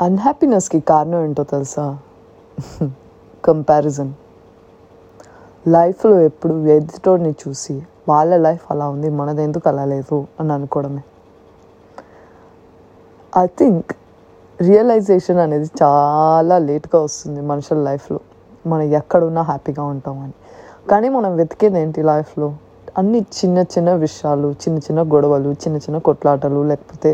అన్హ్యాపీనెస్కి కారణం ఏంటో తెలుసా? కంపారిజన్ లైఫ్లో ఎప్పుడు ఎదుటోడిని చూసి వాళ్ళ లైఫ్ అలా ఉంది మనది ఎందుకు అలా లేదు అని అనుకోవడమే. ఐ థింక్ రియలైజేషన్ అనేది చాలా లేట్గా వస్తుంది మనుషుల లైఫ్లో మనం ఎక్కడున్నా హ్యాపీగా ఉంటామని కానీ మనం వెతికేది ఏంటి లైఫ్లో అన్ని చిన్న చిన్న విషయాలు చిన్న చిన్న గొడవలు చిన్న చిన్న కొట్లాటలు లేకపోతే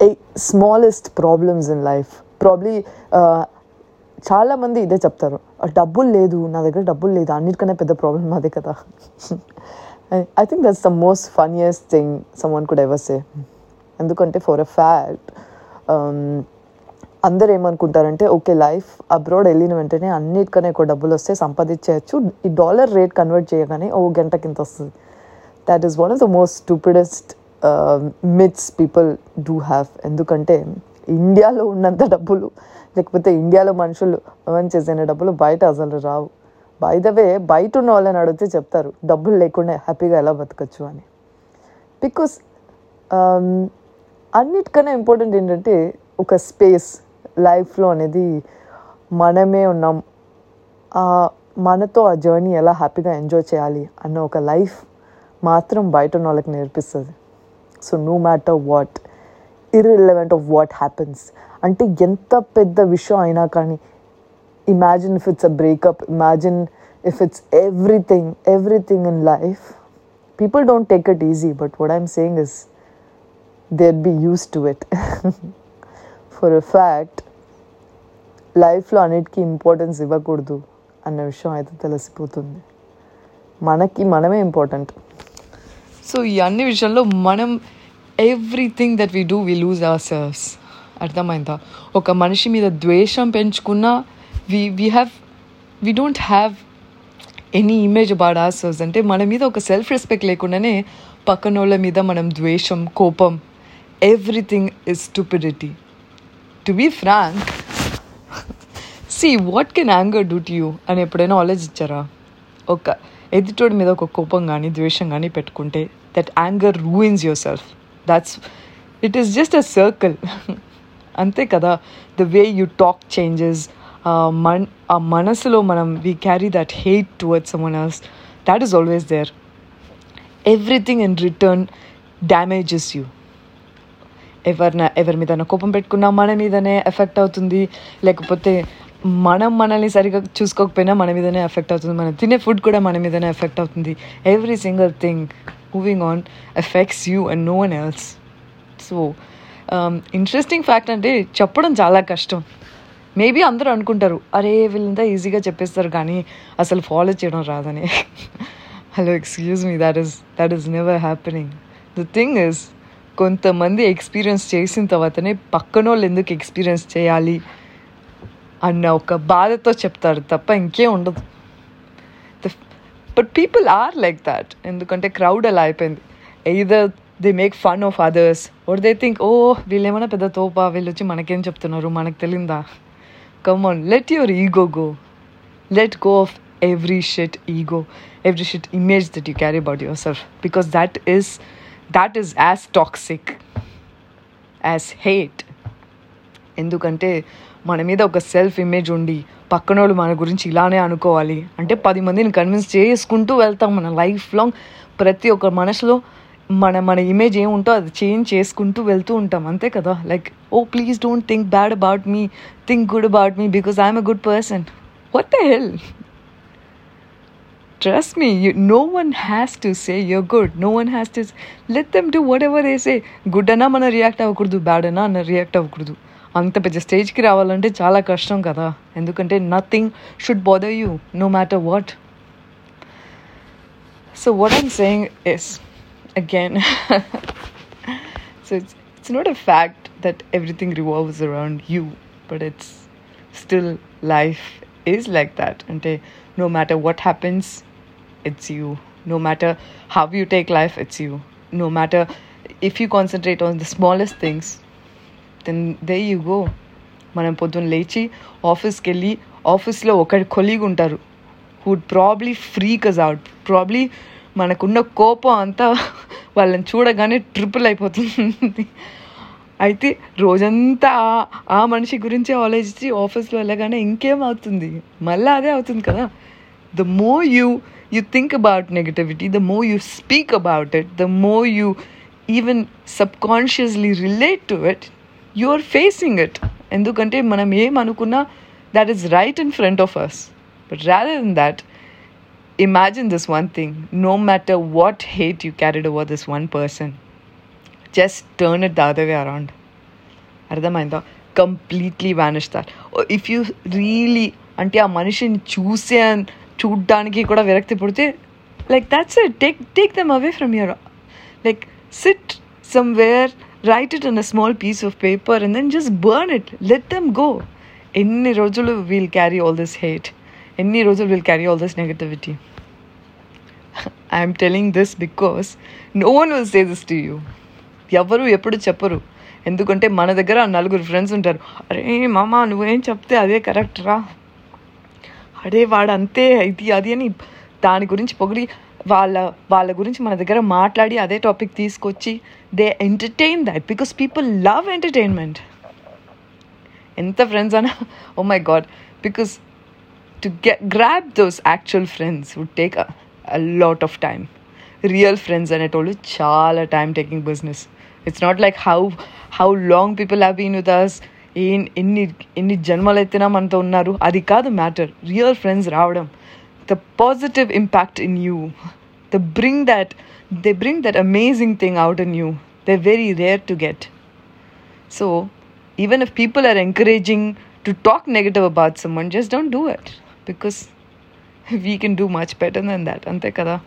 a smallest problems in life probably చాలామంది ఇదే చెప్తారు. డబ్బులు లేదు నా దగ్గర డబ్బులు లేదు అన్నిటికన్నా పెద్ద ప్రాబ్లం అదే కదా. I think that's the most funniest thing someone could ever say ఎందుకంటే ఫర్ ఎ ఫ్యాక్ట్ అందరు ఏమనుకుంటారంటే ఓకే లైఫ్ అబ్రాడ్ వెళ్ళిన వెంటనే అన్నిటికనే ఎక్కువ డబ్బులు వస్తే సంపాదించేయచ్చు. ఈ డాలర్ రేట్ కన్వర్ట్ చేయగానే ఓ గంట కింద వస్తుంది that is one of the most stupidest myths people do have ఎందుకంటే ఇండియాలో ఉన్నంత డబ్బులు లేకపోతే ఇండియాలో మనుషులు ఎర్న్ చేసిన డబ్బులు బయట అసలు రావు. బై ద వే బయట ఉన్న వాళ్ళని అడిగితే చెప్తారు డబ్బులు లేకుండా హ్యాపీగా ఎలా బతకచ్చు అని. బికాస్ um, అన్నిటికన్నా ఇంపార్టెంట్ ఏంటంటే ఒక స్పేస్ లైఫ్లో అనేది మనమే ఉన్నాం. మనతో ఆ జర్నీ ఎలా హ్యాపీగా ఎంజాయ్ చేయాలి అన్న ఒక లైఫ్ మాత్రం బయట ఉన్న వాళ్ళకి నేర్పిస్తుంది. So no matter what irrelevant of what happens అంటే ఎంత పెద్ద విషయం అయినా కానీ imagine if it's a breakup imagine if it's everything everything in life people don't take it easy but what I'm saying is there be used to it for a fact లైఫ్లో అన్నిటికీ importance ఇవ్వకూడదు అన్న విషయం అయితే తెలిసిపోతుంది. మనకి మనమే important. So ఈ అన్ని విషయంలో మనం everything that we do we lose ourselves అర్థమైందా? ఒక మనిషి మీద ద్వేషం పెంచుకున్నా we we have we don't have any image about ourselves అంటే మన మీద ఒక సెల్ఫ్ రెస్పెక్ట్ లేకుండానే పక్కన వాళ్ళ మీద మనం ద్వేషం కోపం everything is stupidity. To be frank see what can anger do to you అని ఎప్పుడైనా ఆలోచించారా ఒక ఎదుటోడి మీద ఒక కోపం కానీ ద్వేషం కానీ పెట్టుకుంటే that anger ruins yourself that's it is just a circle అంతే కదా the way you talk changes మన ఆ మనసులో మనం we carry that hate towards someone else that is always there everything in return damages you ఎవరిన ఎవరి మీద కోపం పెట్టుకున్నా మన మీదనే ఎఫెక్ట్ అవుతుంది. లేకపోతే మనం మనల్ని సరిగా చూసుకోకపోయినా మన మీదనే ఎఫెక్ట్ అవుతుంది. మనం తినే ఫుడ్ కూడా మన మీదనే ఎఫెక్ట్ అవుతుంది. Every single thing moving on effects you and no one else so interesting fact అంటే చెప్పడం చాలా కష్టం. మేబీ అందరూ అనుకుంటారు అరే వీళ్ళంతా ఈజీగా చెప్పేస్తారు కానీ అసలు ఫాలో చేయడం రాదని. Hello excuse me that is that is never happening the thing is కొంతమంది ఎక్స్పీరియన్స్ చేసిన తర్వాతనే పక్కనోళ్ళు ఎందుకు ఎక్స్పీరియన్స్ చేయాలి? అన్న ఒక బాధతో చెప్తారు తప్ప ఇంకేం ఉండదు. But people are like that ఎందుకంటే క్రౌడ్ అలా అయిపోయింది. Either they make fun of others or they think oh వీళ్ళేమైనా పెద్ద తోపా? వీళ్ళు వచ్చి మనకేం చెప్తున్నారు? మనకు తెలిందా? Come let your ego go let go of every shit ego every shit image that you carry about yourself because that is that is as toxic as hate ఎందుకంటే మన మీద ఒక సెల్ఫ్ ఇమేజ్ ఉండి పక్కనోళ్ళు మన గురించి ఇలానే అనుకోవాలి. అంటే పది మందిని కన్విన్స్ చేసుకుంటూ వెళ్తాం మన లైఫ్ లాంగ్ ప్రతి ఒక్క మనసులో మన మన ఇమేజ్ ఏముంటో అది చేంజ్ చేసుకుంటూ వెళ్తూ ఉంటాం. అంతే కదా? Like oh please don't think bad about me think good about me because I'm a good person what the hell trust me you no one has to say you're good no one has to let them to whatever a say good అన్నా మనం react అవ్వకూడదు bad అన్నా అన్న react అవ్వకూడదు. అంత పెద్ద స్టేజ్కి రావాలంటే చాలా కష్టం కదా ఎందుకంటే nothing should bother you no matter what so what I'm saying is again so it's it's not a fact that everything revolves around you but it's still life is like that అంటే no matter what happens, it's you. No matter how you take life, it's you. No matter if you concentrate on the smallest things, then they you go మనం పొద్దున్న లేచి ఆఫీస్కి వెళ్ళి ఆఫీస్లో ఒక colleague ఉంటారు. Who'd probably freak out probably మనకున్న కోపం అంతా వాళ్ళని చూడగానే ట్రిపుల్ అయిపోతుంది. అయితే రోజంతా ఆ- ఆ మనిషి గురించి ఆలోచించి ఆఫీస్లో వెళ్ళగానే ఇంకేం అవుతుంది? మళ్ళీ అదే అవుతుంది కదా. The more you you think about negativity the more you speak about it the more you even subconsciously relate to it you are facing it ఎందుకంటే మనం ఏం అనుకున్నా that is right in front of us. But rather than that, imagine this one thing no matter what hate you carried over this one person, just turn it the other way around. అర్థమైందా completely vanish that if you really అంటే ఆ మనిషిని చూసే చూడ్డానికి కూడా విరక్తి పుడితే like that's it take take them away from your like sit somewhere write it in a small piece of paper and then just burn it let them go ఎన్ని రోజులు we'll carry all this hate ఎన్ని రోజులు we'll carry all this negativity I'm telling this because no one will say this to you ఎవరు ఎప్పుడు చెప్పరు. ఎందుకంటే మన దగ్గర నలుగురు ఫ్రెండ్స్ ఉంటారు. అరే మామ నువ్వేం చెప్తే అదే కరెక్ట్ రా? అడే వాడు అంతే ఇది అది అని దాని గురించి పొగిడి వాళ్ళ వాళ్ళ గురించి మన దగ్గర మాట్లాడి అదే టాపిక్ తీసుకొచ్చి they entertain that because people love entertainment ఎంత ఫ్రెండ్స్ అన్నా ఓ my god because to grab those actual friends would take a lot of time real friends అనేటోళ్ళు చాలా time taking business it's not like how how long people have been with us ఏం ఎన్ని ఎన్ని జన్మలు ఎత్తినా మనతో ఉన్నారు. అది కాదు మ్యాటర్ రియల్ ఫ్రెండ్స్ రావడం. the positive impact in you. They bring that they bring that amazing thing out in you. They're very rare to get. So even if people are encouraging to talk negative about someone just don't do it. Because we can do much better than that. Ante kada.